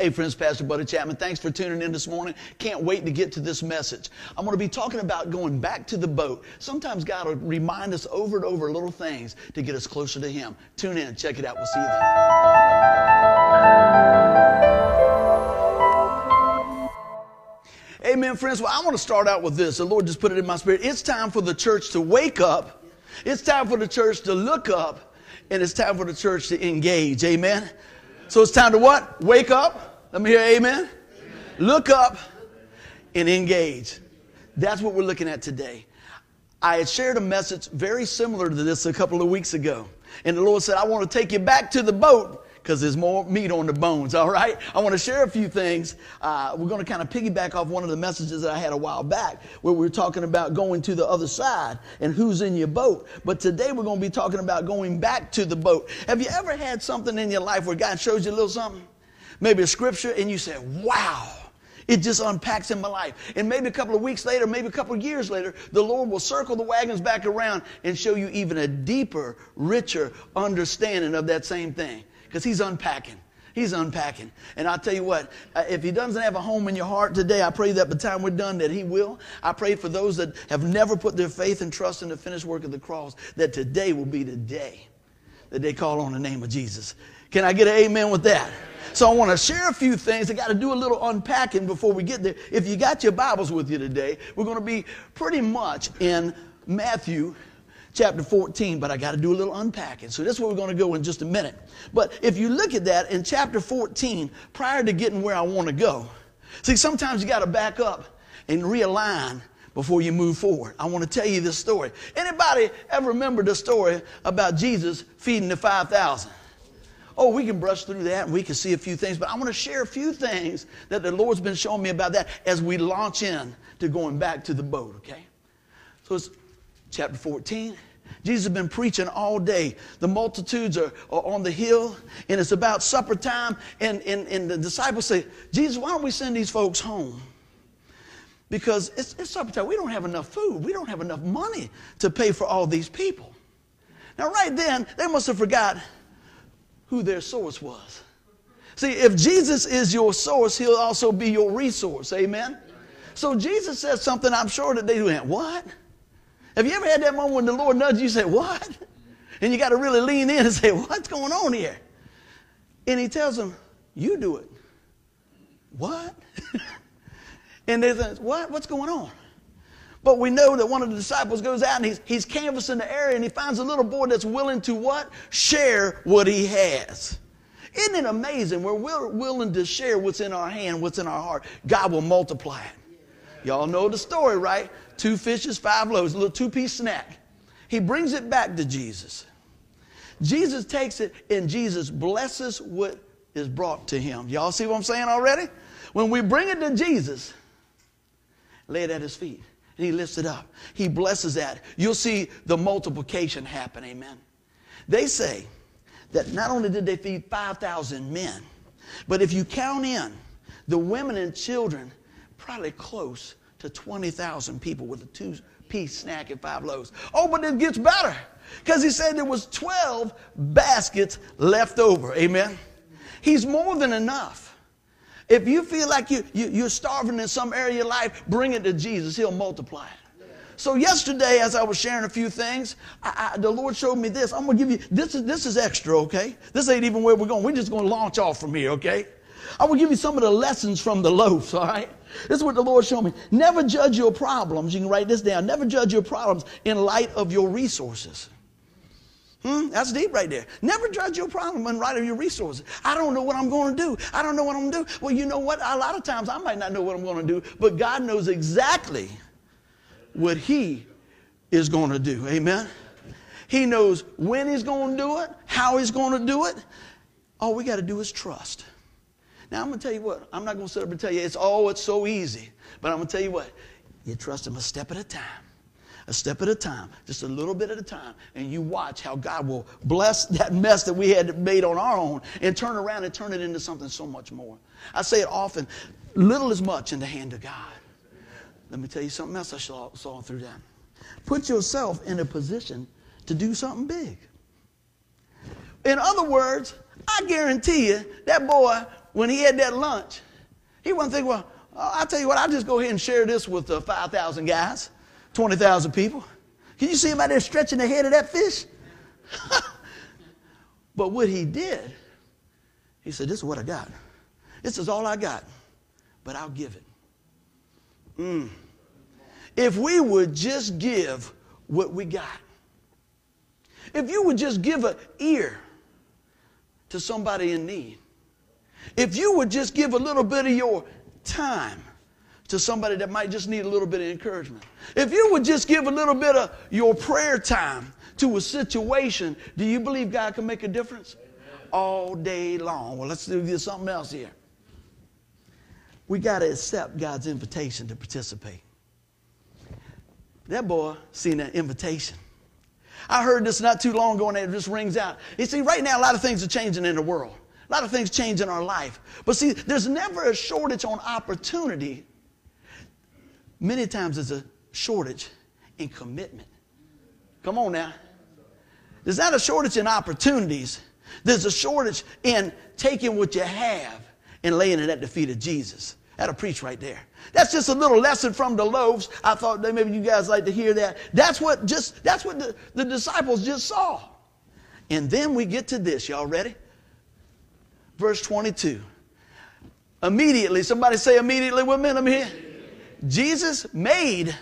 Hey, friends, Pastor Buddy Chapman, thanks for tuning in this morning. Can't wait to get to this message. I'm going to be talking about going back to the boat. Sometimes God will remind us over and over little things to get us closer to Him. Tune in, check it out. We'll see you then. Amen, friends. Well, I want to start out with this. The Lord just put it in my spirit. It's time for the church to wake up, it's time for the church to look up, and it's time for the church to engage. Amen. So it's time to what? Wake up let me hear amen. amen. Look up and engage. That's what we're looking at today. I had shared a message very similar to this a couple of weeks ago. And the Lord said, I want to take you back to the boat because there's more meat on the bones, all right? I want to share a few things. Uh, we're going to kind of piggyback off one of the messages that I had a while back where we were talking about going to the other side and who's in your boat. But today we're going to be talking about going back to the boat. Have you ever had something in your life where God shows you a little something? Maybe a scripture, and you say, wow, it just unpacks in my life. And maybe a couple of weeks later, maybe a couple of years later, the Lord will circle the wagons back around and show you even a deeper, richer understanding of that same thing. Because He's unpacking. He's unpacking. And I'll tell you what, uh, if He doesn't have a home in your heart today, I pray that by the time we're done that He will. I pray for those that have never put their faith and trust in the finished work of the cross, that today will be the day that they call on the name of Jesus. Can I get an amen with that? So I want to share a few things. I got to do a little unpacking before we get there. If you got your Bibles with you today, we're going to be pretty much in Matthew chapter 14, but I got to do a little unpacking. So that's where we're going to go in just a minute. But if you look at that in chapter 14, prior to getting where I want to go, see, sometimes you got to back up and realign before you move forward. I want to tell you this story. Anybody ever remember the story about Jesus feeding the 5,000? Oh, we can brush through that and we can see a few things, but I want to share a few things that the Lord's been showing me about that as we launch in to going back to the boat, okay? So it's chapter 14. Jesus has been preaching all day. The multitudes are, are on the hill, and it's about supper time. And, and, and the disciples say, Jesus, why don't we send these folks home? Because it's, it's supper time. We don't have enough food. We don't have enough money to pay for all these people. Now, right then, they must have forgot who their source was. See, if Jesus is your source, he'll also be your resource. Amen? So Jesus said something I'm sure that they went, What? Have you ever had that moment when the Lord nudged you and What? And you got to really lean in and say, What's going on here? And he tells them, You do it. What? and they say, What? What's going on? But we know that one of the disciples goes out and he's, he's canvassing the area and he finds a little boy that's willing to what? Share what he has. Isn't it amazing? We're willing to share what's in our hand, what's in our heart, God will multiply it. Y'all know the story, right? Two fishes, five loaves, a little two piece snack. He brings it back to Jesus. Jesus takes it and Jesus blesses what is brought to him. Y'all see what I'm saying already? When we bring it to Jesus, lay it at his feet he lifts it up. He blesses that. You'll see the multiplication happen. Amen. They say that not only did they feed 5,000 men, but if you count in the women and children, probably close to 20,000 people with a two piece snack and five loaves. Oh, but it gets better because he said there was 12 baskets left over. Amen. He's more than enough. If you feel like you, you, are starving in some area of your life, bring it to Jesus. He'll multiply it. So yesterday, as I was sharing a few things, I, I, the Lord showed me this. I'm going to give you, this is, this is extra, okay? This ain't even where we're going. We're just going to launch off from here, okay? I will give you some of the lessons from the loaves, all right? This is what the Lord showed me. Never judge your problems. You can write this down. Never judge your problems in light of your resources. Hmm? That's deep right there. Never judge your problem in light of your resources. I don't know what I'm going to do. I don't know what I'm going to do. Well, you know what? A lot of times I might not know what I'm going to do, but God knows exactly what He is going to do. Amen? He knows when He's going to do it, how He's going to do it. All we got to do is trust. Now, I'm going to tell you what. I'm not going to sit up and tell you it's, oh, it's so easy. But I'm going to tell you what. You trust Him a step at a time a step at a time, just a little bit at a time, and you watch how God will bless that mess that we had made on our own and turn around and turn it into something so much more. I say it often little is much in the hand of God. Let me tell you something else I saw, saw through that. Put yourself in a position to do something big. In other words, I guarantee you that boy when he had that lunch, he wasn't thinking, well, I'll tell you what, I'll just go ahead and share this with the 5,000 guys, 20,000 people. Can you see him out there stretching the head of that fish? but what he did, he said, This is what I got. This is all I got, but I'll give it. Mm. If we would just give what we got, if you would just give an ear to somebody in need, if you would just give a little bit of your time to somebody that might just need a little bit of encouragement, if you would just give a little bit of your prayer time to a situation, do you believe God can make a difference? All day long. Well, let's do something else here. We got to accept God's invitation to participate. That boy seen that invitation. I heard this not too long ago and it just rings out. You see, right now, a lot of things are changing in the world. A lot of things change in our life. But see, there's never a shortage on opportunity. Many times there's a shortage in commitment. Come on now. There's not a shortage in opportunities. There's a shortage in taking what you have and laying it at the feet of Jesus. That'll preach right there. That's just a little lesson from the loaves. I thought that maybe you guys like to hear that. That's what just that's what the, the disciples just saw. And then we get to this. Y'all ready? Verse 22. Immediately, somebody say immediately with me. Me hear. Jesus made,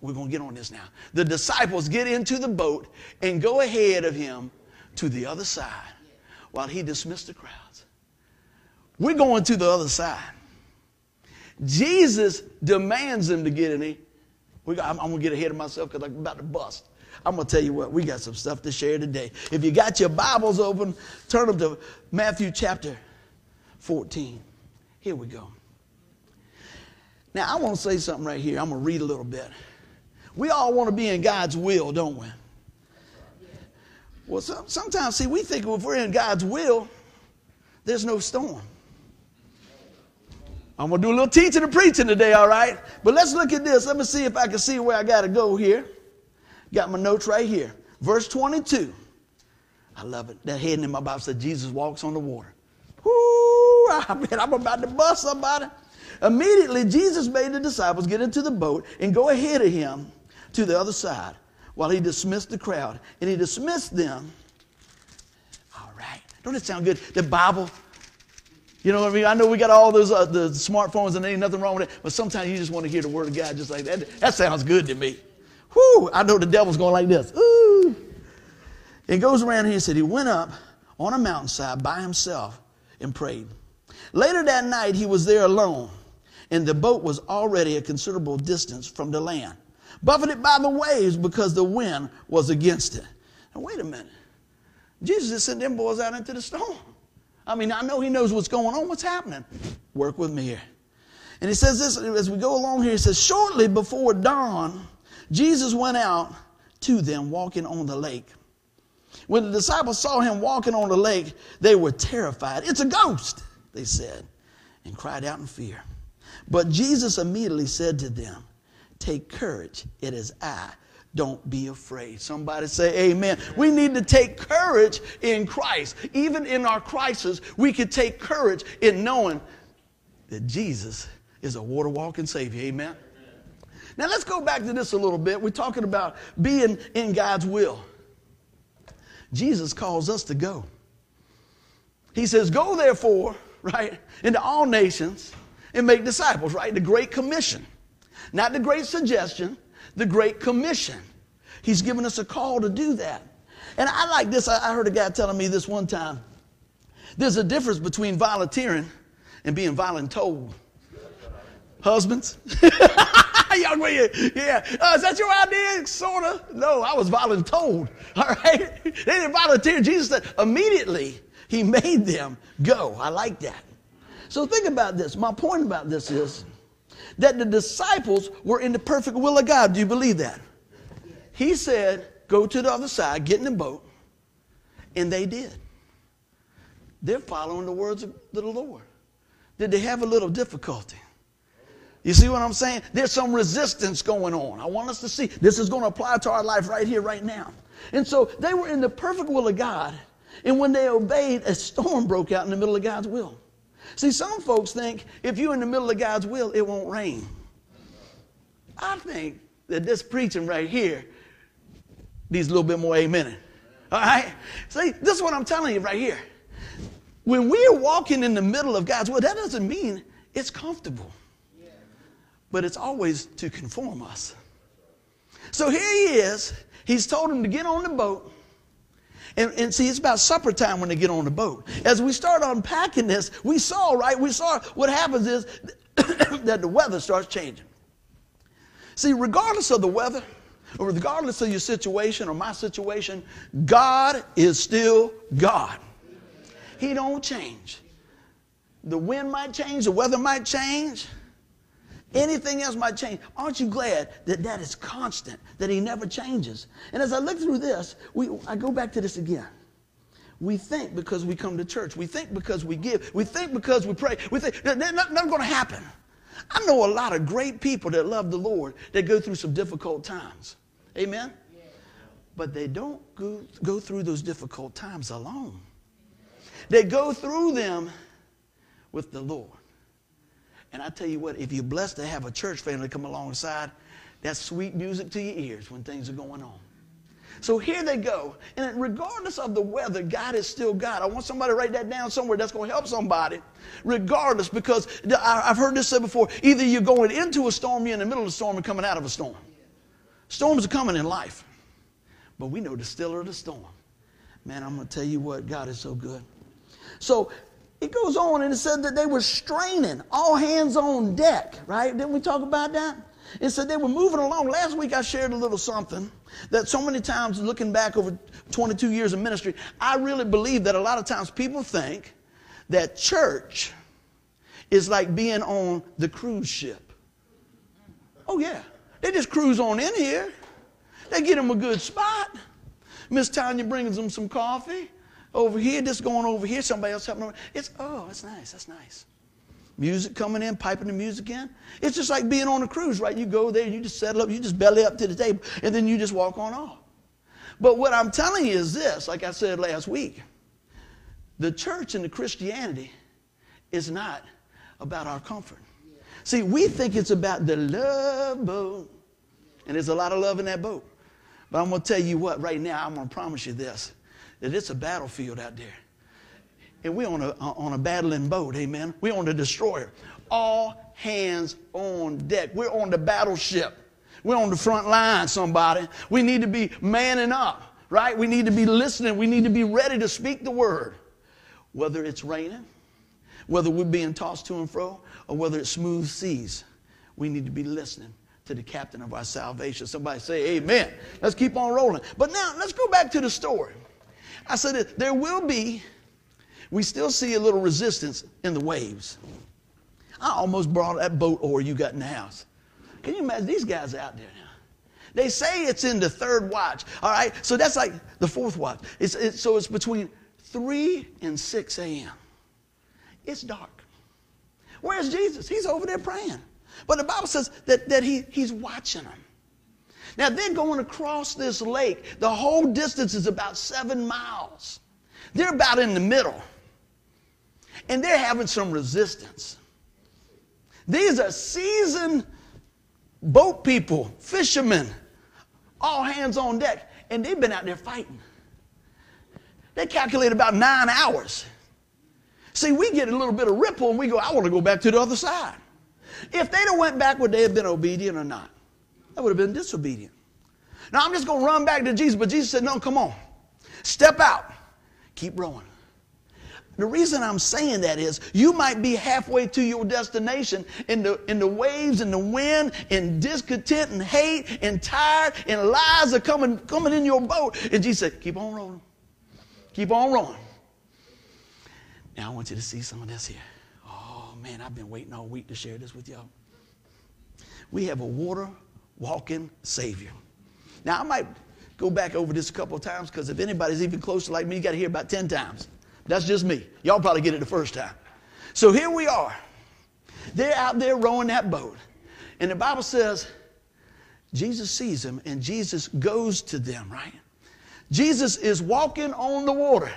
we're going to get on this now. The disciples get into the boat and go ahead of him to the other side while he dismissed the crowds. We're going to the other side. Jesus demands them to get in I'm, I'm going to get ahead of myself because I'm about to bust. I'm going to tell you what, we got some stuff to share today. If you got your Bibles open, turn them to Matthew chapter 14. Here we go. Now, I want to say something right here. I'm going to read a little bit. We all want to be in God's will, don't we? Well, sometimes, see, we think if we're in God's will, there's no storm. I'm going to do a little teaching and preaching today, all right? But let's look at this. Let me see if I can see where I got to go here. Got my notes right here. Verse 22. I love it. That heading in my Bible said Jesus walks on the water. Whoo! I mean, I'm about to bust somebody. Immediately, Jesus made the disciples get into the boat and go ahead of him to the other side while he dismissed the crowd. And he dismissed them. All right. Don't it sound good? The Bible you know what I mean? I know we got all those uh, the smartphones and there ain't nothing wrong with it, but sometimes you just want to hear the word of God just like that. That sounds good to me. Whoo! I know the devil's going like this. Ooh! It goes around here and said he went up on a mountainside by himself and prayed. Later that night he was there alone, and the boat was already a considerable distance from the land, buffeted by the waves because the wind was against it. Now wait a minute. Jesus just sent them boys out into the storm. I mean, I know he knows what's going on. What's happening? Work with me here. And he says this as we go along here. He says, Shortly before dawn, Jesus went out to them walking on the lake. When the disciples saw him walking on the lake, they were terrified. It's a ghost, they said, and cried out in fear. But Jesus immediately said to them, Take courage, it is I don't be afraid. Somebody say amen. We need to take courage in Christ. Even in our crisis, we can take courage in knowing that Jesus is a water walking Savior. Amen. Now let's go back to this a little bit. We're talking about being in God's will. Jesus calls us to go. He says, Go therefore, right, into all nations and make disciples, right? The Great Commission. Not the Great Suggestion, the Great Commission. He's given us a call to do that. And I like this. I heard a guy telling me this one time. There's a difference between volunteering and being voluntold. Husbands? Young man, yeah. Uh, is that your idea? Sort of. No, I was voluntold. All right? They didn't volunteer. Jesus said, immediately, he made them go. I like that. So think about this. My point about this is that the disciples were in the perfect will of God. Do you believe that? He said, Go to the other side, get in the boat. And they did. They're following the words of the Lord. Did they have a little difficulty? You see what I'm saying? There's some resistance going on. I want us to see this is going to apply to our life right here, right now. And so they were in the perfect will of God. And when they obeyed, a storm broke out in the middle of God's will. See, some folks think if you're in the middle of God's will, it won't rain. I think that this preaching right here needs a little bit more amen. All right? See, this is what I'm telling you right here. When we are walking in the middle of God's will, that doesn't mean it's comfortable, but it's always to conform us. So here he is. He's told him to get on the boat. And, and, see, it's about supper time when they get on the boat. As we start unpacking this, we saw, right? We saw what happens is that the weather starts changing. See, regardless of the weather, or regardless of your situation or my situation, God is still God. He don't change. The wind might change, the weather might change, anything else might change. Aren't you glad that that is constant, that he never changes? And as I look through this, we, I go back to this again. We think because we come to church. We think because we give. We think because we pray. We think that's not, not going to happen. I know a lot of great people that love the Lord that go through some difficult times. Amen? But they don't go, go through those difficult times alone. They go through them with the Lord. And I tell you what, if you're blessed to have a church family come alongside, that's sweet music to your ears when things are going on. So here they go. And regardless of the weather, God is still God. I want somebody to write that down somewhere that's going to help somebody. Regardless, because I've heard this said before either you're going into a storm, you're in the middle of a storm, and coming out of a storm. Storms are coming in life. But we know the stiller of the storm. Man, I'm going to tell you what, God is so good. So it goes on and it said that they were straining, all hands on deck, right? Didn't we talk about that? It said they were moving along. Last week I shared a little something that so many times, looking back over 22 years of ministry, I really believe that a lot of times people think that church is like being on the cruise ship. Oh, yeah. They just cruise on in here. They get them a good spot. Miss Tanya brings them some coffee over here, this going over here, somebody else helping. It's, oh, that's nice, that's nice. Music coming in, piping the music in. It's just like being on a cruise, right? You go there, you just settle up, you just belly up to the table, and then you just walk on off. But what I'm telling you is this, like I said last week, the church and the Christianity is not about our comfort. See, we think it's about the love boat, and there's a lot of love in that boat. But I'm going to tell you what, right now, I'm going to promise you this that it's a battlefield out there. And we're on a, uh, on a battling boat, amen. We're on the destroyer. All hands on deck. We're on the battleship. We're on the front line, somebody. We need to be manning up, right? We need to be listening. We need to be ready to speak the word. Whether it's raining, whether we're being tossed to and fro, or whether it's smooth seas, we need to be listening to the captain of our salvation. Somebody say, Amen. Let's keep on rolling. But now, let's go back to the story. I said, there will be, we still see a little resistance in the waves. I almost brought that boat oar you got in the house. Can you imagine these guys out there now? They say it's in the third watch. All right, so that's like the fourth watch. It's, it's, so it's between 3 and 6 a.m. It's dark. Where's Jesus? He's over there praying. But the Bible says that, that he, he's watching them. Now they're going across this lake. The whole distance is about seven miles. They're about in the middle. And they're having some resistance. These are seasoned boat people, fishermen, all hands on deck, and they've been out there fighting. They calculate about nine hours. See, we get a little bit of ripple and we go, I want to go back to the other side. If they'd have went back, would they have been obedient or not? That would have been disobedient. Now I'm just going to run back to Jesus, but Jesus said, No, come on. Step out. Keep rowing. The reason I'm saying that is you might be halfway to your destination in the, in the waves and the wind and discontent and hate and tired and lies are coming, coming in your boat. And Jesus said, Keep on rolling. Keep on rolling. Now I want you to see some of this here. Oh man, I've been waiting all week to share this with y'all. We have a water walking Savior. Now, I might go back over this a couple of times because if anybody's even closer like me, you got to hear about 10 times. That's just me. Y'all probably get it the first time. So here we are. They're out there rowing that boat. And the Bible says Jesus sees them and Jesus goes to them, right? Jesus is walking on the water.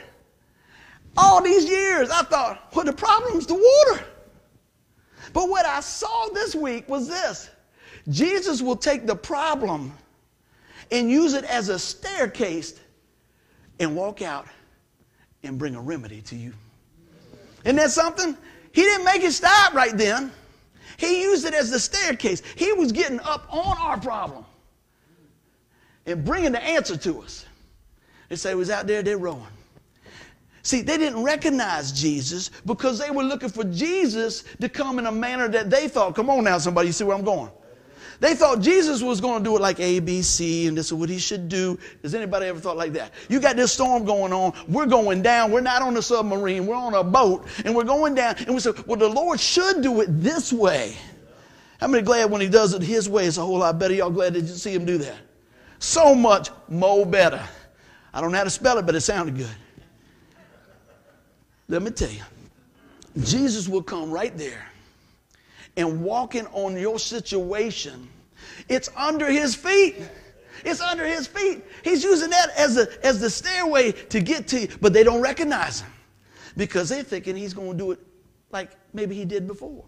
All these years, I thought, well, the problem's the water. But what I saw this week was this Jesus will take the problem and use it as a staircase and walk out and bring a remedy to you. Isn't that something? He didn't make it stop right then. He used it as the staircase. He was getting up on our problem and bringing the answer to us. They say was out there, they're rowing. See, they didn't recognize Jesus because they were looking for Jesus to come in a manner that they thought, come on now, somebody, you see where I'm going? They thought Jesus was going to do it like A, B, C, and this is what he should do. Has anybody ever thought like that? You got this storm going on. We're going down. We're not on a submarine. We're on a boat, and we're going down. And we said, well, the Lord should do it this way. How many glad when he does it his way? It's a whole lot better. Y'all glad that you see him do that? So much more better. I don't know how to spell it, but it sounded good. Let me tell you, Jesus will come right there and walking on your situation. It's under his feet. It's under his feet. He's using that as, a, as the stairway to get to you, but they don't recognize him because they're thinking he's going to do it like maybe he did before.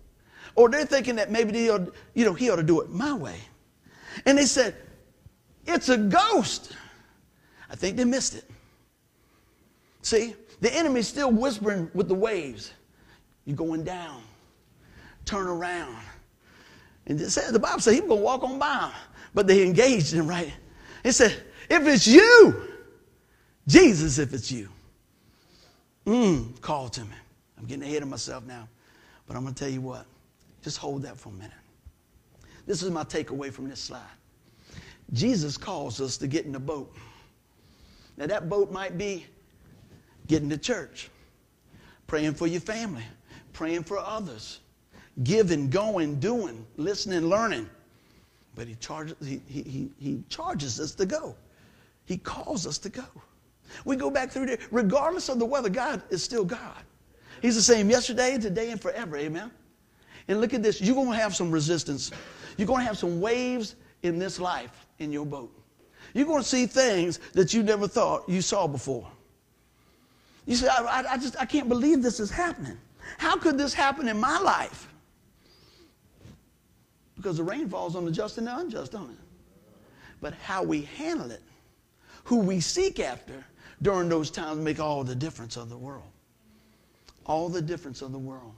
Or they're thinking that maybe they ought, you know, he ought to do it my way. And they said, it's a ghost. I think they missed it. See, the enemy's still whispering with the waves. You're going down. Turn around. And it the Bible said he was going to walk on by. But they engaged him, right? It said, if it's you, Jesus, if it's you. Mm, call to me. I'm getting ahead of myself now. But I'm going to tell you what. Just hold that for a minute. This is my takeaway from this slide. Jesus calls us to get in the boat. Now, that boat might be getting to church, praying for your family, praying for others, giving, going, doing, listening, learning. But he charges, he, he, he charges us to go. He calls us to go. We go back through there. Regardless of the weather, God is still God. He's the same yesterday, today, and forever. Amen. And look at this. You're going to have some resistance. You're going to have some waves in this life in your boat. You're going to see things that you never thought you saw before. You say, I, I, just I can't believe this is happening. How could this happen in my life? Because the rain falls on the just and the unjust, don't it? But how we handle it, who we seek after during those times make all the difference of the world. All the difference of the world.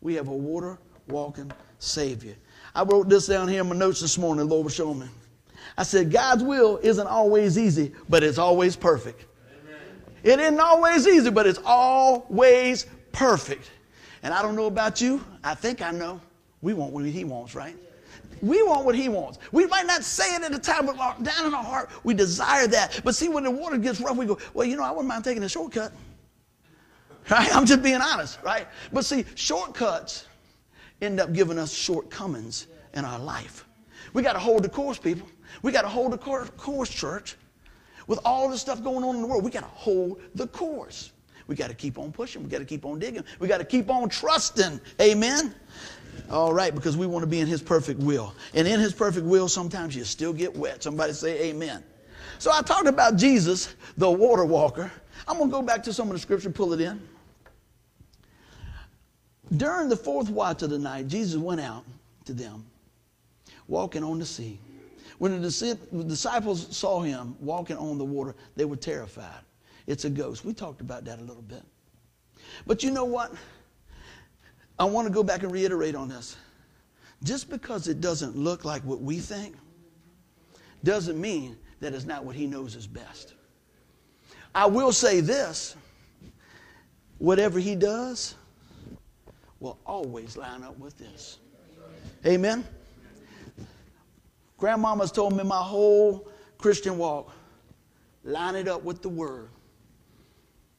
We have a water walking Savior. I wrote this down here in my notes this morning, Lord was showing me. I said, God's will isn't always easy, but it's always perfect. Amen. It isn't always easy, but it's always perfect. And I don't know about you. I think I know. We want what He wants, right? We want what He wants. We might not say it at the time, but uh, down in our heart, we desire that. But see, when the water gets rough, we go, well, you know, I wouldn't mind taking a shortcut. Right? I'm just being honest, right? But see, shortcuts end up giving us shortcomings in our life. We got to hold the course, people. We got to hold the course, church. With all the stuff going on in the world, we got to hold the course. We got to keep on pushing. We got to keep on digging. We got to keep on trusting. Amen. All right, because we want to be in His perfect will. And in His perfect will, sometimes you still get wet. Somebody say amen. So I talked about Jesus, the water walker. I'm going to go back to some of the scripture, pull it in. During the fourth watch of the night, Jesus went out to them, walking on the sea. When the disciples saw him walking on the water, they were terrified. It's a ghost. We talked about that a little bit. But you know what? I want to go back and reiterate on this. Just because it doesn't look like what we think doesn't mean that it's not what he knows is best. I will say this whatever he does will always line up with this. Amen. Grandmama's told me my whole Christian walk line it up with the Word.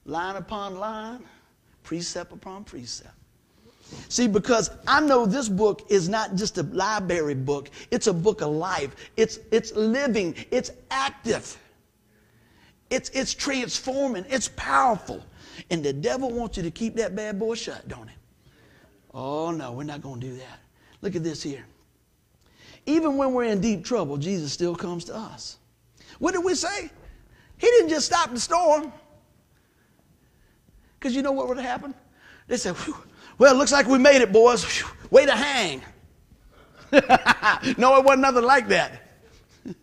Line upon line, precept upon precept. See, because I know this book is not just a library book, it's a book of life. It's, it's living, it's active, it's, it's transforming, it's powerful. And the devil wants you to keep that bad boy shut, don't he? Oh, no, we're not going to do that. Look at this here. Even when we're in deep trouble, Jesus still comes to us. What did we say? He didn't just stop the storm. Because you know what would have happened? They said, well, it looks like we made it, boys. Way to hang. no, it wasn't nothing like that.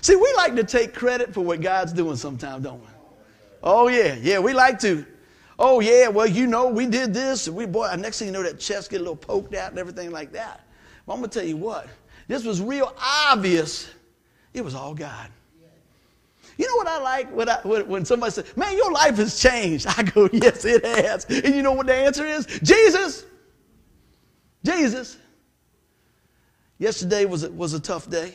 See, we like to take credit for what God's doing sometimes, don't we? Oh, yeah, yeah, we like to. Oh, yeah, well, you know, we did this. And we, boy, next thing you know, that chest get a little poked out and everything like that. But I'm going to tell you what, this was real obvious. It was all God. You know what I like when, I, when somebody says, Man, your life has changed? I go, Yes, it has. And you know what the answer is? Jesus. Jesus. Yesterday was a, was a tough day.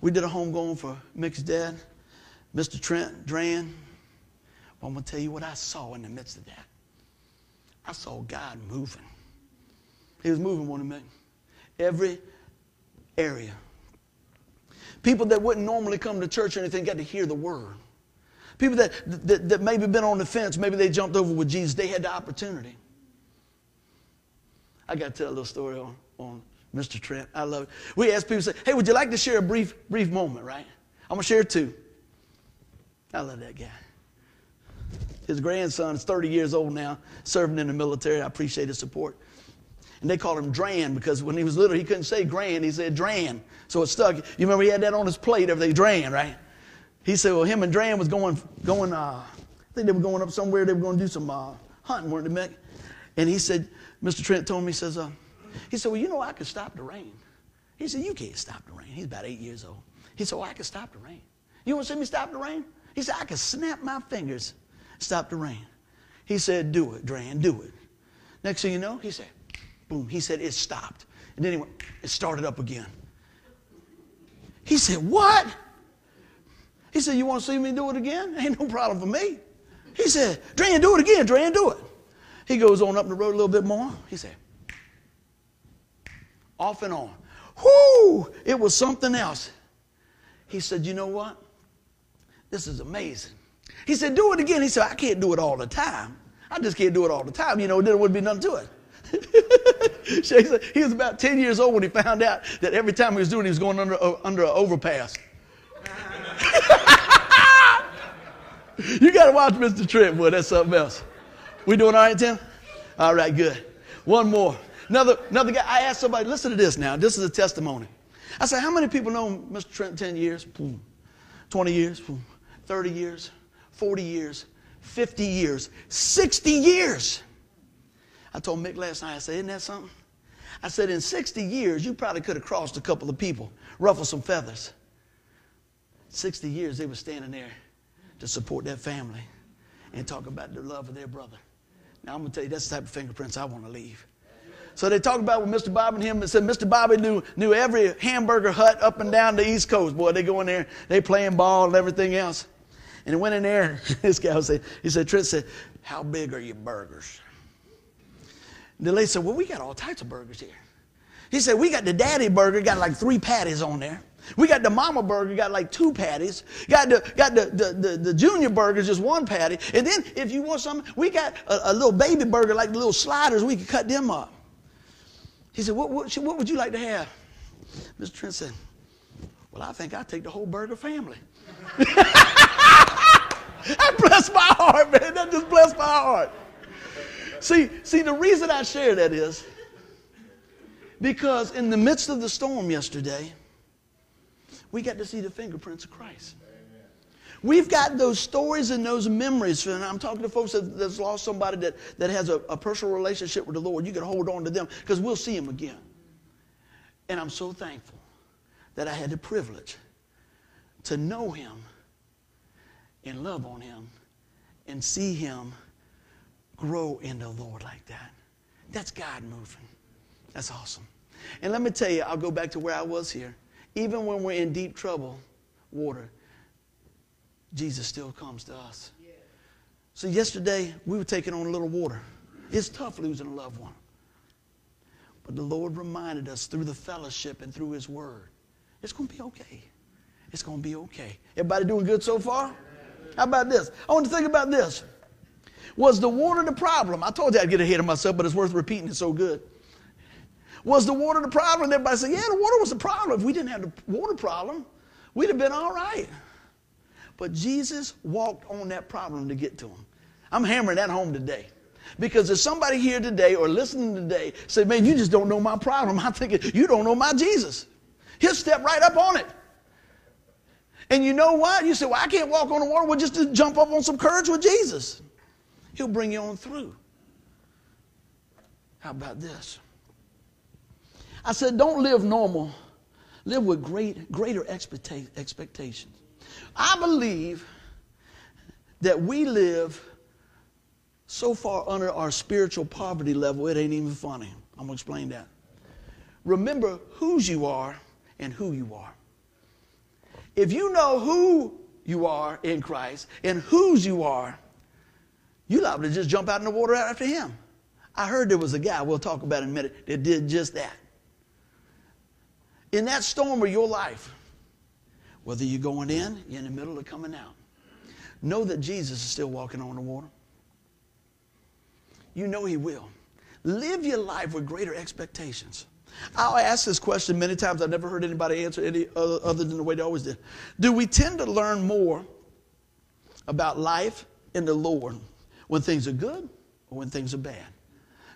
We did a homegoing for Mick's dad, Mr. Trent Dran. Well, I'm going to tell you what I saw in the midst of that. I saw God moving. He was moving one of me. Every area. People that wouldn't normally come to church or anything got to hear the word. People that, that, that maybe been on the fence, maybe they jumped over with Jesus, they had the opportunity. I got to tell a little story on, on Mr. Trent. I love it. We ask people, say, hey, would you like to share a brief, brief moment, right? I'm going to share two. I love that guy. His grandson is 30 years old now, serving in the military. I appreciate his support. And they called him Dran because when he was little, he couldn't say Grand, he said Dran. So it stuck. You remember he had that on his plate, everything, Dran, right? He said, well, him and Dran was going, going uh, I think they were going up somewhere, they were going to do some uh, hunting, weren't they, Mick? And he said, Mr. Trent told me, he says, uh, he said, well, you know, I could stop the rain. He said, you can't stop the rain. He's about eight years old. He said, well, I could stop the rain. You want to see me stop the rain? He said, I could snap my fingers, stop the rain. He said, do it, Dran, do it. Next thing you know, he said, boom. He said, it stopped. And then he went, it started up again. He said, what? He said, you want to see me do it again? Ain't no problem for me. He said, Dran, do it again, Dran, do it. He goes on up the road a little bit more. He said, off and on. Whoo! It was something else. He said, You know what? This is amazing. He said, Do it again. He said, I can't do it all the time. I just can't do it all the time. You know, there wouldn't be nothing to it. he was about 10 years old when he found out that every time he was doing it, he was going under, uh, under an overpass. you got to watch Mr. Trent, boy. That's something else. We doing all right, Tim? All right, good. One more. Another, another guy, I asked somebody, listen to this now. This is a testimony. I said, how many people know Mr. Trent 10 years? Boom. 20 years? Boom. 30 years? 40 years? 50 years? 60 years? I told Mick last night, I said, isn't that something? I said, in 60 years, you probably could have crossed a couple of people, ruffled some feathers. 60 years, they were standing there to support that family and talk about the love of their brother. Now, I'm going to tell you, that's the type of fingerprints I want to leave. So they talked about with Mr. Bobby and him and said Mr. Bobby knew, knew every hamburger hut up and down the East Coast. Boy, they go in there, they playing ball and everything else. And he went in there, this guy saying, he said, Trent said, How big are your burgers? The lady said, Well, we got all types of burgers here. He said, We got the daddy burger, got like three patties on there. We got the mama burger, got like two patties. Got the got the, the, the, the junior burger, just one patty. And then if you want something, we got a, a little baby burger, like the little sliders, we could cut them up. He said, what, what, what would you like to have? Mr. Trent said, Well, I think I'll take the whole burger family. that blessed my heart, man. That just blessed my heart. See, see, the reason I share that is because in the midst of the storm yesterday, we got to see the fingerprints of Christ. We've got those stories and those memories. And I'm talking to folks that, that's lost somebody that, that has a, a personal relationship with the Lord. You can hold on to them because we'll see him again. And I'm so thankful that I had the privilege to know him and love on him and see him grow in the Lord like that. That's God moving. That's awesome. And let me tell you, I'll go back to where I was here. Even when we're in deep trouble, water, Jesus still comes to us. So yesterday we were taking on a little water. It's tough losing a loved one. But the Lord reminded us through the fellowship and through His Word, it's going to be okay. It's going to be okay. Everybody doing good so far? How about this? I want to think about this. Was the water the problem? I told you I'd get ahead of myself, but it's worth repeating. It's so good. Was the water the problem? Everybody said, yeah, the water was the problem. If we didn't have the water problem, we'd have been all right. But Jesus walked on that problem to get to him. I'm hammering that home today. Because if somebody here today or listening today say, man, you just don't know my problem. I'm thinking, you don't know my Jesus. He'll step right up on it. And you know what? You say, well, I can't walk on the water. Well, just jump up on some courage with Jesus. He'll bring you on through. How about this? I said, don't live normal. Live with great, greater expectations. I believe that we live so far under our spiritual poverty level, it ain't even funny. I'm going to explain that. Remember whose you are and who you are. If you know who you are in Christ and whose you are, you liable to just jump out in the water after him. I heard there was a guy, we'll talk about in a minute, that did just that. In that storm of your life, whether you're going in, you're in the middle, or coming out, know that Jesus is still walking on the water. You know he will. Live your life with greater expectations. I'll ask this question many times. I've never heard anybody answer any other, other than the way they always did. Do we tend to learn more about life in the Lord when things are good or when things are bad?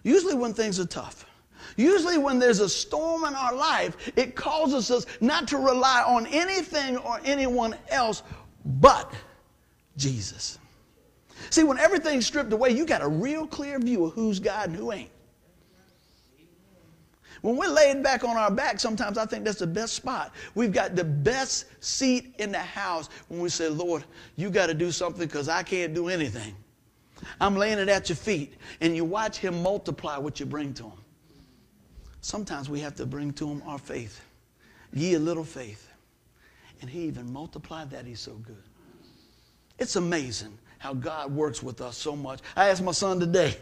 Usually when things are tough. Usually, when there's a storm in our life, it causes us not to rely on anything or anyone else but Jesus. See, when everything's stripped away, you got a real clear view of who's God and who ain't. When we're laid back on our back, sometimes I think that's the best spot. We've got the best seat in the house when we say, Lord, you got to do something because I can't do anything. I'm laying it at your feet, and you watch Him multiply what you bring to Him. Sometimes we have to bring to Him our faith. Ye a little faith. And He even multiplied that. He's so good. It's amazing how God works with us so much. I asked my son today.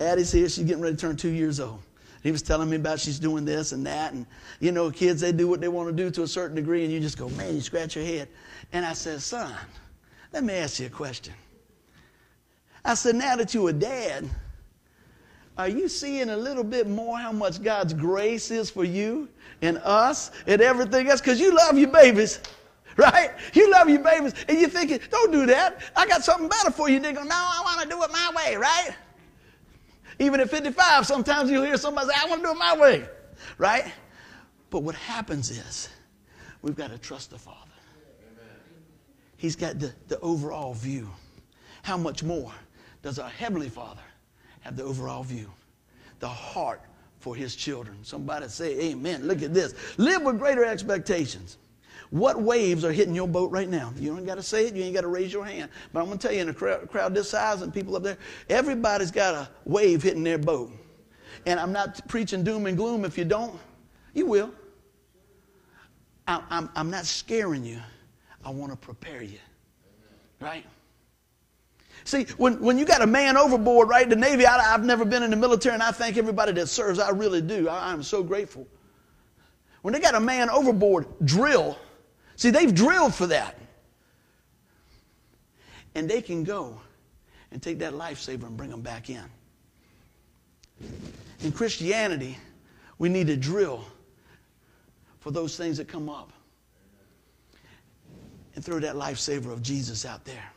Addie's here. She's getting ready to turn two years old. He was telling me about she's doing this and that. And, you know, kids, they do what they want to do to a certain degree. And you just go, man, you scratch your head. And I said, son, let me ask you a question. I said, now that you're a dad, are you seeing a little bit more how much God's grace is for you and us and everything else? Because you love your babies, right? You love your babies, and you're thinking, don't do that. I got something better for you. They go, no, I want to do it my way, right? Even at 55, sometimes you'll hear somebody say, I want to do it my way, right? But what happens is we've got to trust the Father. He's got the, the overall view. How much more does our Heavenly Father have the overall view? The heart for His children. Somebody say, Amen. Look at this. Live with greater expectations. What waves are hitting your boat right now? You don't got to say it. You ain't got to raise your hand. But I'm going to tell you, in a crowd, this size and people up there, everybody's got a wave hitting their boat. And I'm not preaching doom and gloom. If you don't, you will. I, I'm, I'm not scaring you. I want to prepare you. Right? See, when, when you got a man overboard, right? The Navy, I, have never been in the military, and I thank everybody that serves. I really do. I, I'm so grateful. When they got a man overboard, drill, See, they've drilled for that. And they can go and take that lifesaver and bring them back in. In Christianity, we need to drill for those things that come up and throw that lifesaver of Jesus out there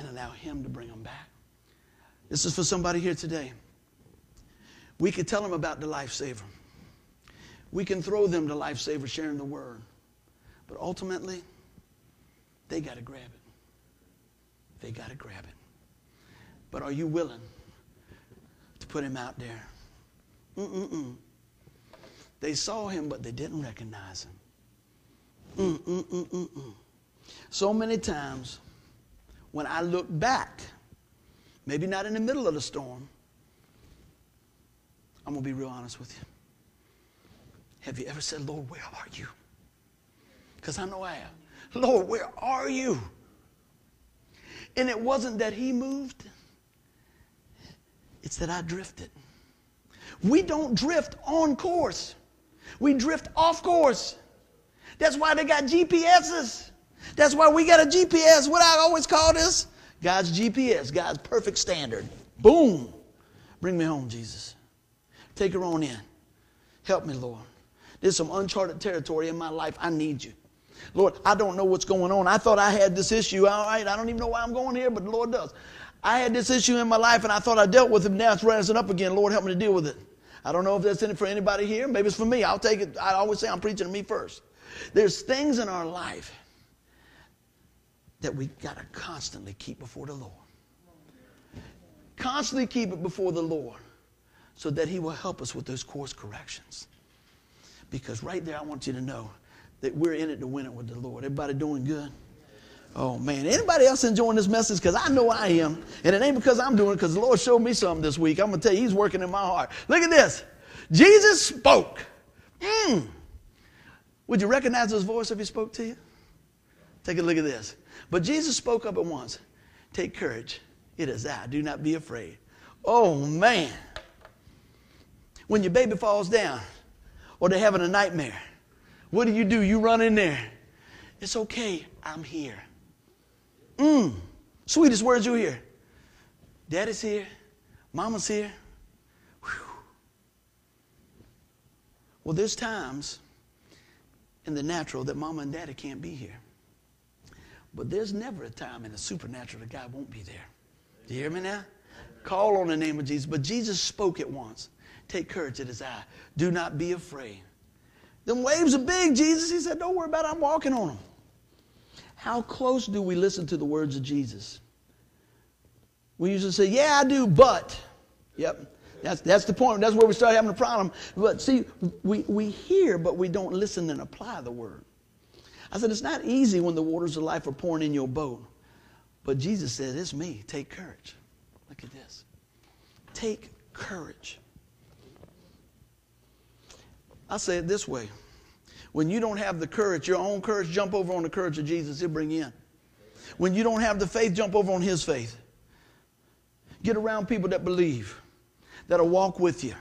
and allow Him to bring them back. This is for somebody here today. We could tell them about the lifesaver. We can throw them the lifesaver, sharing the word. But ultimately, they got to grab it. They got to grab it. But are you willing to put him out there? Mm-mm-mm. They saw him, but they didn't recognize him. Mm-mm-mm-mm-mm. So many times, when I look back, maybe not in the middle of the storm, I'm going to be real honest with you. Have you ever said, Lord, where are you? Because I know I am. Lord, where are you? And it wasn't that he moved, it's that I drifted. We don't drift on course, we drift off course. That's why they got GPSs. That's why we got a GPS. What I always call this? God's GPS, God's perfect standard. Boom. Bring me home, Jesus. Take her on in. Help me, Lord. There's some uncharted territory in my life. I need you. Lord, I don't know what's going on. I thought I had this issue. All right, I don't even know why I'm going here, but the Lord does. I had this issue in my life and I thought I dealt with it. Now it's rising up again. Lord, help me to deal with it. I don't know if that's in it for anybody here. Maybe it's for me. I'll take it. I always say I'm preaching to me first. There's things in our life that we got to constantly keep before the Lord. Constantly keep it before the Lord so that He will help us with those course corrections. Because right there, I want you to know that we're in it to win it with the Lord. Everybody doing good? Oh man, anybody else enjoying this message? Because I know I am. And it ain't because I'm doing it, because the Lord showed me something this week. I'm going to tell you, He's working in my heart. Look at this. Jesus spoke. Mm. Would you recognize His voice if He spoke to you? Take a look at this. But Jesus spoke up at once. Take courage. It is I. Do not be afraid. Oh man. When your baby falls down or they're having a nightmare, what do you do? You run in there. It's okay. I'm here. Mmm. Sweetest words you hear. Daddy's here. Mama's here. Well, there's times in the natural that mama and daddy can't be here. But there's never a time in the supernatural that God won't be there. Do you hear me now? Call on the name of Jesus. But Jesus spoke it once. Take courage, it is I. Do not be afraid. Them waves are big, Jesus. He said, Don't worry about it. I'm walking on them. How close do we listen to the words of Jesus? We usually say, Yeah, I do, but. Yep. That's, that's the point. That's where we start having a problem. But see, we, we hear, but we don't listen and apply the word. I said, It's not easy when the waters of life are pouring in your boat. But Jesus said, It's me. Take courage. Look at this. Take courage. I say it this way when you don't have the courage, your own courage, jump over on the courage of Jesus, he'll bring you in. When you don't have the faith, jump over on his faith. Get around people that believe, that'll walk with you.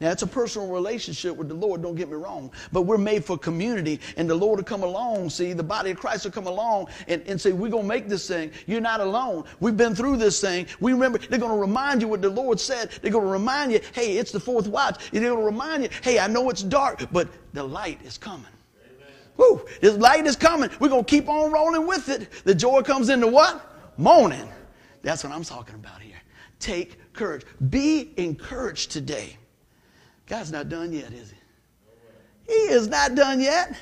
Now, it's a personal relationship with the Lord, don't get me wrong, but we're made for community, and the Lord will come along, see, the body of Christ will come along and, and say, We're going to make this thing. You're not alone. We've been through this thing. We remember, they're going to remind you what the Lord said. They're going to remind you, Hey, it's the fourth watch. They're going to remind you, Hey, I know it's dark, but the light is coming. Woo, this light is coming. We're going to keep on rolling with it. The joy comes into what? Morning. That's what I'm talking about here. Take courage. Be encouraged today. God's not done yet, is he? He is not done yet.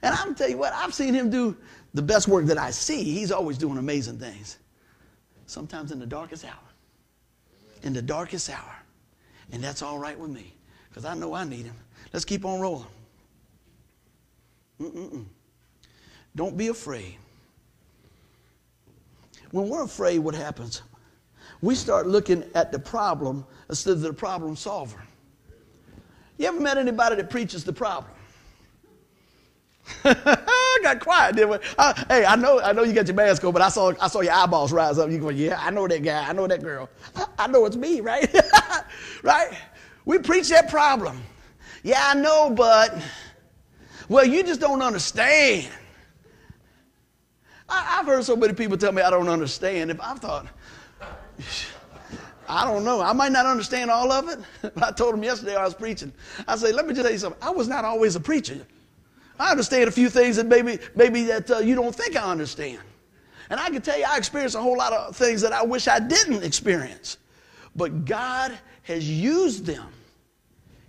And I'm tell you what, I've seen him do the best work that I see. He's always doing amazing things. Sometimes in the darkest hour. In the darkest hour. And that's all right with me. Because I know I need him. Let's keep on rolling. Mm-mm-mm. Don't be afraid. When we're afraid, what happens? We start looking at the problem instead of the problem solver. You ever met anybody that preaches the problem? I got quiet, didn't? Uh, hey, I know, I know you got your mask on, but I saw, I saw your eyeballs rise up. You go, yeah, I know that guy, I know that girl, I know it's me, right? right? We preach that problem. Yeah, I know, but well, you just don't understand. I, have heard so many people tell me I don't understand. If I thought. I don't know. I might not understand all of it. But I told him yesterday I was preaching. I said, let me just tell you something. I was not always a preacher. I understand a few things that maybe, maybe that uh, you don't think I understand. And I can tell you, I experienced a whole lot of things that I wish I didn't experience. But God has used them.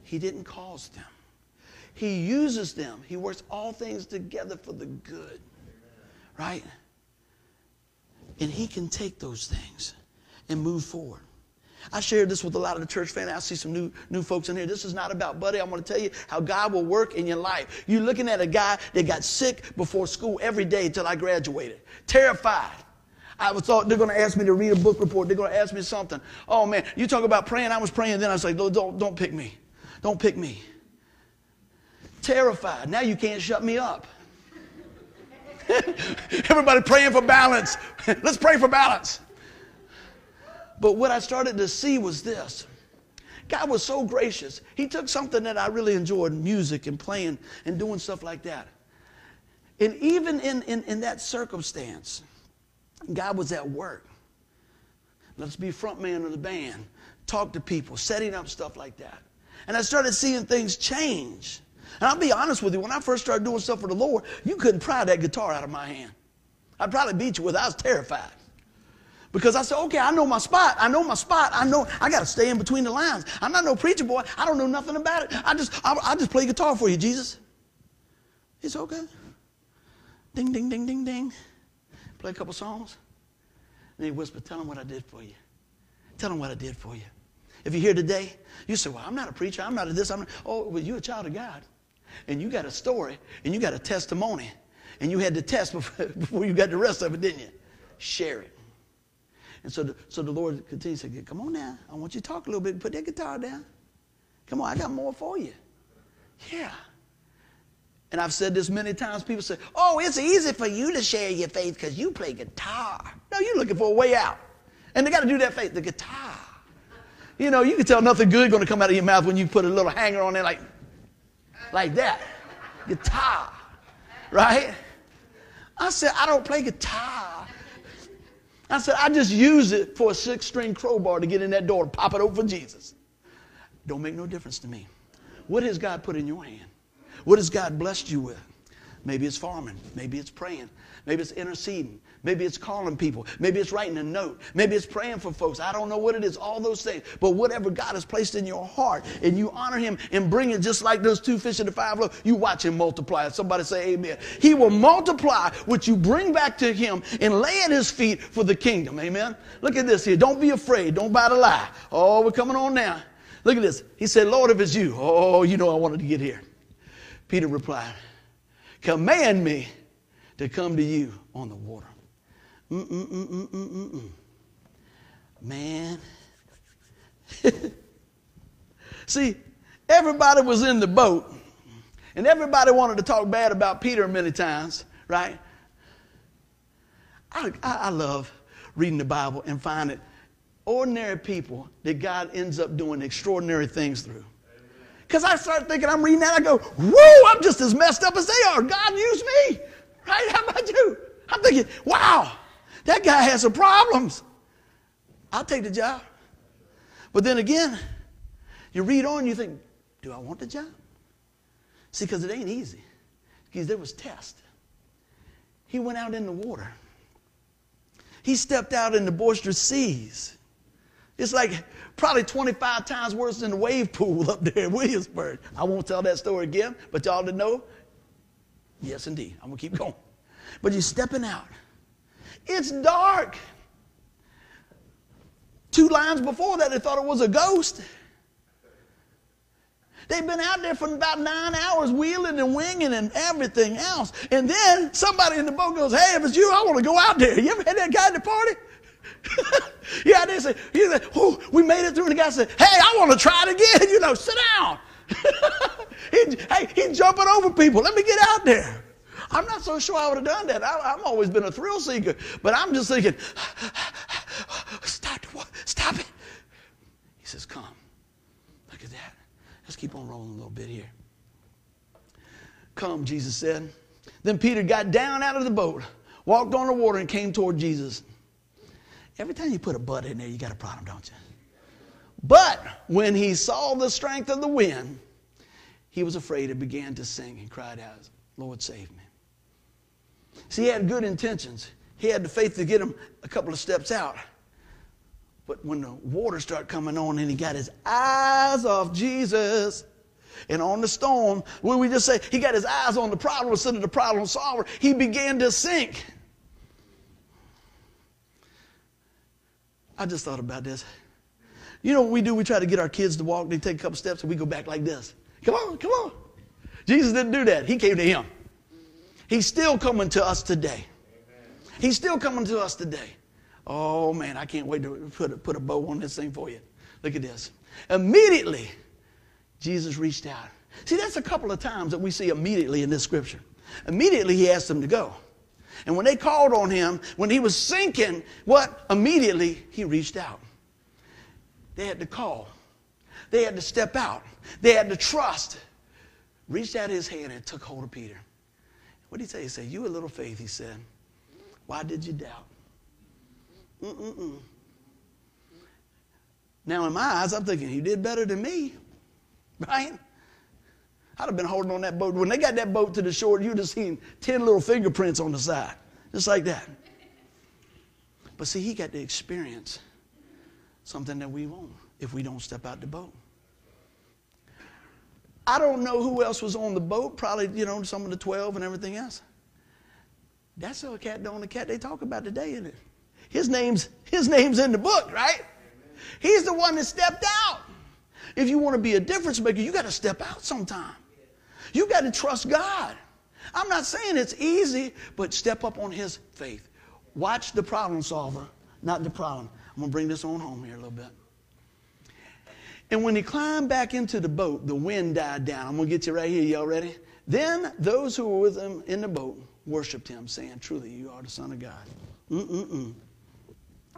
He didn't cause them. He uses them. He works all things together for the good. Right? And He can take those things and move forward. I shared this with a lot of the church family. I see some new, new folks in here. This is not about buddy. I want to tell you how God will work in your life. You're looking at a guy that got sick before school every day until I graduated, terrified. I was thought they're going to ask me to read a book report. They're going to ask me something. Oh man, you talk about praying. I was praying. Then I was like, don't, don't, don't pick me. Don't pick me. Terrified. Now you can't shut me up. Everybody praying for balance. Let's pray for balance. But what I started to see was this. God was so gracious. He took something that I really enjoyed, music and playing and doing stuff like that. And even in, in, in that circumstance, God was at work. Let's be front man of the band, talk to people, setting up stuff like that. And I started seeing things change. And I'll be honest with you, when I first started doing stuff for the Lord, you couldn't pry that guitar out of my hand. I'd probably beat you with it. I was terrified. Because I said, okay, I know my spot. I know my spot. I know I got to stay in between the lines. I'm not no preacher boy. I don't know nothing about it. I just, I, I just play guitar for you, Jesus. It's okay. Ding, ding, ding, ding, ding. Play a couple songs. And he whispered, tell him what I did for you. Tell him what I did for you. If you're here today, you say, well, I'm not a preacher. I'm not a this. I'm not. Oh, well, you're a child of God. And you got a story and you got a testimony. And you had to test before, before you got the rest of it, didn't you? Share it. And so the, so the Lord continues to say, Come on now. I want you to talk a little bit. Put that guitar down. Come on, I got more for you. Yeah. And I've said this many times. People say, Oh, it's easy for you to share your faith because you play guitar. No, you're looking for a way out. And they got to do that faith, the guitar. You know, you can tell nothing good going to come out of your mouth when you put a little hanger on there like, like that. Guitar. Right? I said, I don't play guitar. I said, I just use it for a six string crowbar to get in that door and pop it open for Jesus. Don't make no difference to me. What has God put in your hand? What has God blessed you with? Maybe it's farming. Maybe it's praying. Maybe it's interceding. Maybe it's calling people. Maybe it's writing a note. Maybe it's praying for folks. I don't know what it is, all those things. But whatever God has placed in your heart and you honor Him and bring it just like those two fish and the five loaves, you watch Him multiply. Somebody say amen. He will multiply what you bring back to Him and lay at His feet for the kingdom. Amen. Look at this here. Don't be afraid. Don't bite a lie. Oh, we're coming on now. Look at this. He said, Lord, if it's you, oh, you know I wanted to get here. Peter replied, Command me to come to you on the water. Mm-mm-mm-mm-mm-mm. Man. See, everybody was in the boat, and everybody wanted to talk bad about Peter many times, right? I, I, I love reading the Bible and finding ordinary people that God ends up doing extraordinary things through. Because I start thinking, I'm reading that, I go, whoa, I'm just as messed up as they are. God used me. Right? How about you? I'm thinking, wow, that guy has some problems. I'll take the job. But then again, you read on, you think, do I want the job? See, because it ain't easy. Because there was test. He went out in the water. He stepped out in the boisterous seas. It's like probably 25 times worse than the wave pool up there in Williamsburg. I won't tell that story again, but y'all to know, yes, indeed. I'm going to keep going. But you're stepping out. It's dark. Two lines before that, they thought it was a ghost. They've been out there for about nine hours wheeling and winging and everything else. And then somebody in the boat goes, Hey, if it's you, I want to go out there. You ever had that guy at the party? yeah, they say, oh, we made it through. And the guy said, hey, I want to try it again. You know, sit down. he, hey, he's jumping over people. Let me get out there. So sure I would have done that. I, have always been a thrill seeker, but I'm just thinking, stop, stop it. He says, come. Look at that. Let's keep on rolling a little bit here. Come, Jesus said. Then Peter got down out of the boat, walked on the water, and came toward Jesus. Every time you put a but in there, you got a problem, don't you? But when he saw the strength of the wind, he was afraid and began to sing and cried out, Lord, save me. See, he had good intentions. He had the faith to get him a couple of steps out. But when the water started coming on and he got his eyes off Jesus and on the storm, when we just say he got his eyes on the problem instead of the problem solver, he began to sink. I just thought about this. You know what we do? We try to get our kids to walk. They take a couple steps and we go back like this. Come on, come on. Jesus didn't do that. He came to him. He's still coming to us today. He's still coming to us today. Oh man, I can't wait to put a, put a bow on this thing for you. Look at this. Immediately, Jesus reached out. See, that's a couple of times that we see immediately in this scripture. Immediately, he asked them to go. And when they called on him, when he was sinking, what? Immediately he reached out. They had to call. They had to step out. They had to trust. Reached out his hand and took hold of Peter. What did he say? He said, You a little faith, he said. Why did you doubt? Mm-mm-mm. Now, in my eyes, I'm thinking, he did better than me, right? I'd have been holding on that boat. When they got that boat to the shore, you'd have seen 10 little fingerprints on the side, just like that. But see, he got to experience something that we won't if we don't step out the boat. I don't know who else was on the boat, probably, you know, some of the 12 and everything else. That's a cat the cat they talk about today, isn't it? His name's, his name's in the book, right? He's the one that stepped out. If you want to be a difference maker, you got to step out sometime. You got to trust God. I'm not saying it's easy, but step up on his faith. Watch the problem solver, not the problem. I'm going to bring this on home here a little bit. And when he climbed back into the boat, the wind died down. I'm going to get you right here. Y'all ready? Then those who were with him in the boat worshiped him, saying, Truly, you are the Son of God. Mm-mm-mm.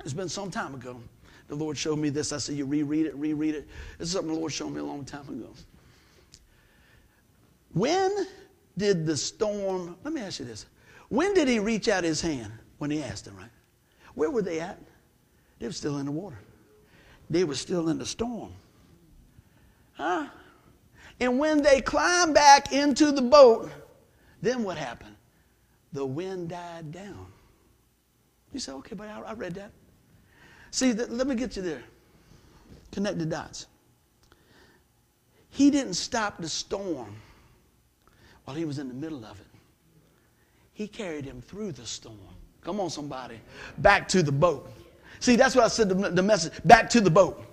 It's been some time ago. The Lord showed me this. I said, You reread it, reread it. This is something the Lord showed me a long time ago. When did the storm, let me ask you this. When did he reach out his hand? When he asked them, right? Where were they at? They were still in the water. They were still in the storm. Huh? And when they climbed back into the boat, then what happened? The wind died down. You say, okay, but I, read that. See, th- let me get you there. Connect the dots. He didn't stop the storm while he was in the middle of it. He carried him through the storm. Come on, somebody. Back to the boat. See, that's what I said the, the message back to the boat.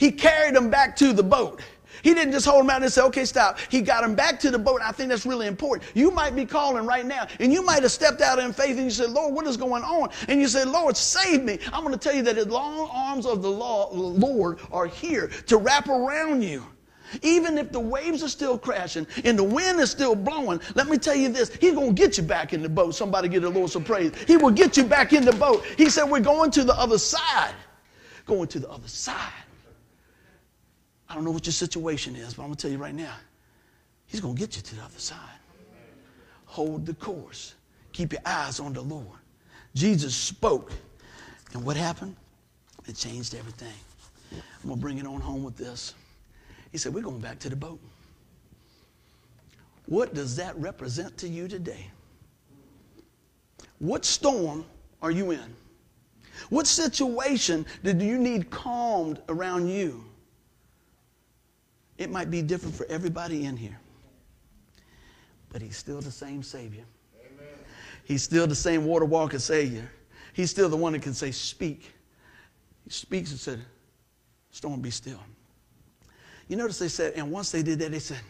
He carried him back to the boat. He didn't just hold him out and say, okay, stop. He got him back to the boat. I think that's really important. You might be calling right now, and you might have stepped out in faith and you said, Lord, what is going on? And you said, Lord, save me. I'm going to tell you that the long arms of the Lord are here to wrap around you. Even if the waves are still crashing and the wind is still blowing, let me tell you this He's going to get you back in the boat. Somebody get the Lord some praise. He will get you back in the boat. He said, We're going to the other side. Going to the other side. I don't know what your situation is, but I'm going to tell you right now He's going to get you to the other side. Hold the course. Keep your eyes on the Lord. Jesus spoke. And what happened? It changed everything. I'm going to bring it on home with this. He said, We're going back to the boat. What does that represent to you today? What storm are you in? What situation do you need calmed around you? It might be different for everybody in here, but He's still the same Savior. Amen. He's still the same water walking Savior. He's still the one that can say, Speak. He speaks and said, Storm, be still. You notice they said, and once they did that, they said,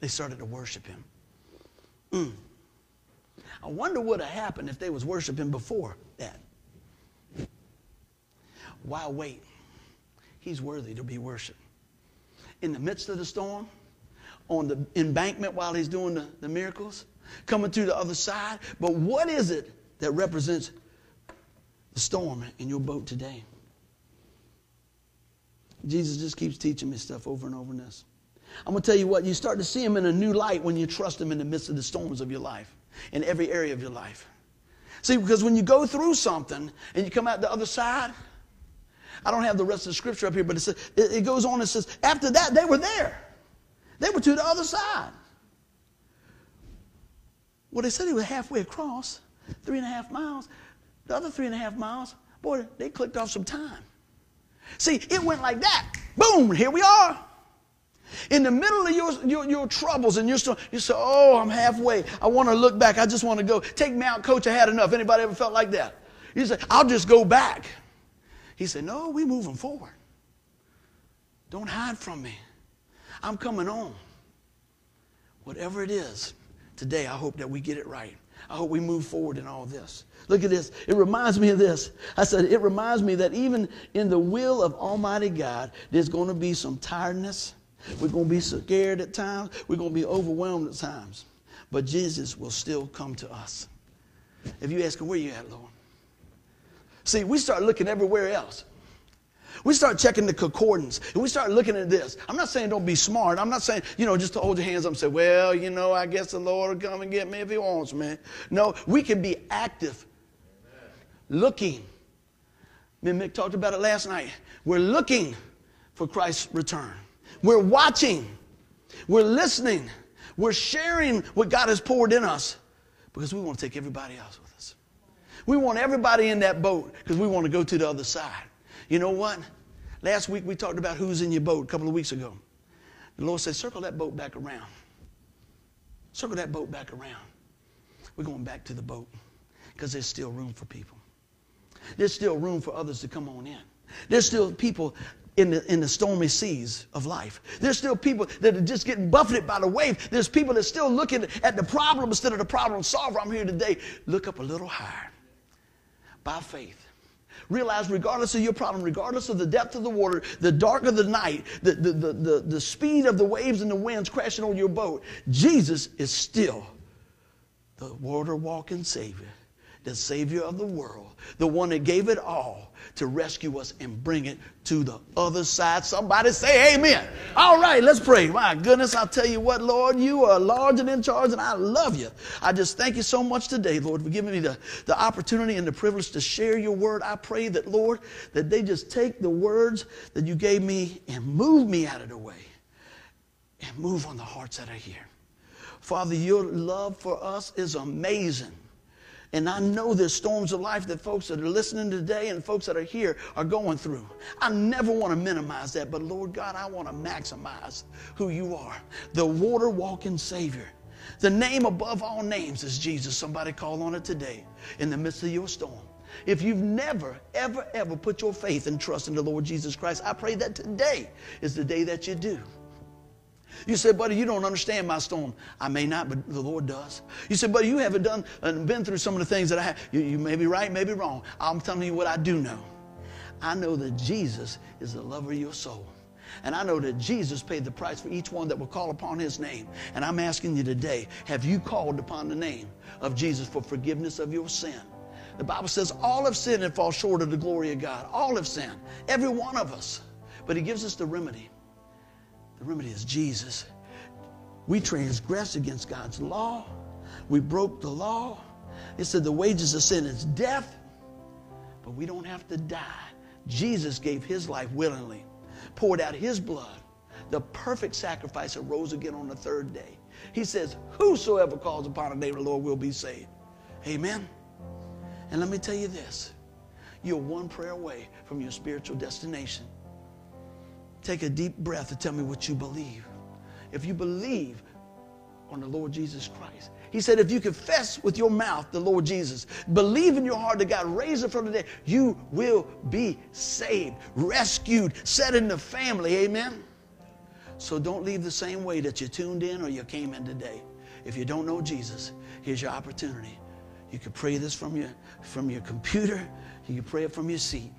they started to worship him. Mm. I wonder what would have happened if they was worshiping before that. Why wait? He's worthy to be worshiped. In the midst of the storm, on the embankment while he's doing the, the miracles, coming to the other side. But what is it that represents the storm in your boat today? Jesus just keeps teaching me stuff over and over in this. I'm going to tell you what, you start to see him in a new light when you trust him in the midst of the storms of your life, in every area of your life. See, because when you go through something and you come out the other side, I don't have the rest of the scripture up here, but it, says, it goes on and says, after that, they were there. They were to the other side. Well, they said he was halfway across, three and a half miles. The other three and a half miles, boy, they clicked off some time. See, it went like that. Boom, here we are. In the middle of your, your, your troubles and your storm, you say, Oh, I'm halfway. I want to look back. I just want to go. Take me out, coach. I had enough. Anybody ever felt like that? You say, I'll just go back. He said, No, we moving forward. Don't hide from me. I'm coming on. Whatever it is, today I hope that we get it right. I hope we move forward in all this. Look at this. It reminds me of this. I said, it reminds me that even in the will of Almighty God, there's going to be some tiredness. We're going to be scared at times. We're going to be overwhelmed at times. But Jesus will still come to us. If you ask him, where you at, Lord? See, we start looking everywhere else. We start checking the concordance and we start looking at this. I'm not saying don't be smart. I'm not saying, you know, just to hold your hands up and say, well, you know, I guess the Lord will come and get me if he wants me. No, we can be active looking. Me and Mick talked about it last night. We're looking for Christ's return. We're watching. We're listening. We're sharing what God has poured in us because we want to take everybody else. We want everybody in that boat because we want to go to the other side. You know what? Last week we talked about who's in your boat a couple of weeks ago. The Lord said, circle that boat back around. Circle that boat back around. We're going back to the boat because there's still room for people. There's still room for others to come on in. There's still people in the, in the stormy seas of life. There's still people that are just getting buffeted by the wave. There's people that are still looking at the problem instead of the problem solver. I'm here today. Look up a little higher by faith. Realize, regardless of your problem, regardless of the depth of the water, the dark of the night, the, the, the, the, the speed of the waves and the winds crashing on your boat, Jesus is still the water walking Savior, the Savior of the world, the one that gave it all to rescue us and bring it to the other side. Somebody say amen. All right, let's pray. My goodness, I'll tell you what, Lord, you are large and in charge, and I love you. I just thank you so much today, Lord, for giving me the, the opportunity and the privilege to share your word. I pray that, Lord, that they just take the words that you gave me and move me out of the way and move on the hearts that are here. Father, your love for us is amazing. And I know there's storms of life that folks that are listening today and folks that are here are going through. I never want to minimize that, but Lord God, I want to maximize who you are the water walking Savior. The name above all names is Jesus. Somebody call on it today in the midst of your storm. If you've never, ever, ever put your faith and trust in the Lord Jesus Christ, I pray that today is the day that you do. You said, buddy, you don't understand my storm. I may not, but the Lord does. You said, buddy, you haven't done and been through some of the things that I have. You, you may be right, may be wrong. I'm telling you what I do know. I know that Jesus is the lover of your soul. And I know that Jesus paid the price for each one that will call upon his name. And I'm asking you today, have you called upon the name of Jesus for forgiveness of your sin? The Bible says all have sinned and fall short of the glory of God. All have sinned. Every one of us. But he gives us the remedy. The remedy is Jesus. We transgressed against God's law. We broke the law. It said the wages of sin is death, but we don't have to die. Jesus gave his life willingly, poured out his blood, the perfect sacrifice that rose again on the third day. He says, Whosoever calls upon the name of the Lord will be saved. Amen. And let me tell you this you're one prayer away from your spiritual destination. Take a deep breath and tell me what you believe. If you believe on the Lord Jesus Christ, he said, if you confess with your mouth the Lord Jesus, believe in your heart that God raised him from the dead, you will be saved, rescued, set in the family. Amen. So don't leave the same way that you tuned in or you came in today. If you don't know Jesus, here's your opportunity. You can pray this from your, from your computer. You can pray it from your seat.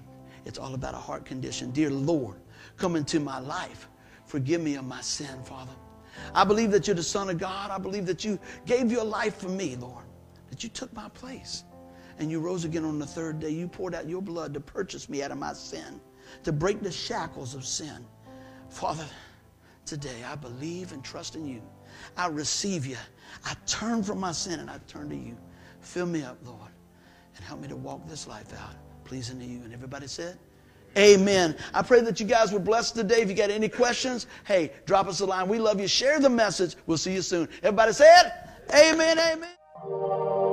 It's all about a heart condition. Dear Lord, come into my life. Forgive me of my sin, Father. I believe that you're the Son of God. I believe that you gave your life for me, Lord, that you took my place. And you rose again on the third day. You poured out your blood to purchase me out of my sin, to break the shackles of sin. Father, today I believe and trust in you. I receive you. I turn from my sin and I turn to you. Fill me up, Lord, and help me to walk this life out pleasing to you. And everybody said, Amen. I pray that you guys were blessed today. If you got any questions, hey, drop us a line. We love you. Share the message. We'll see you soon. Everybody say it. Amen, amen.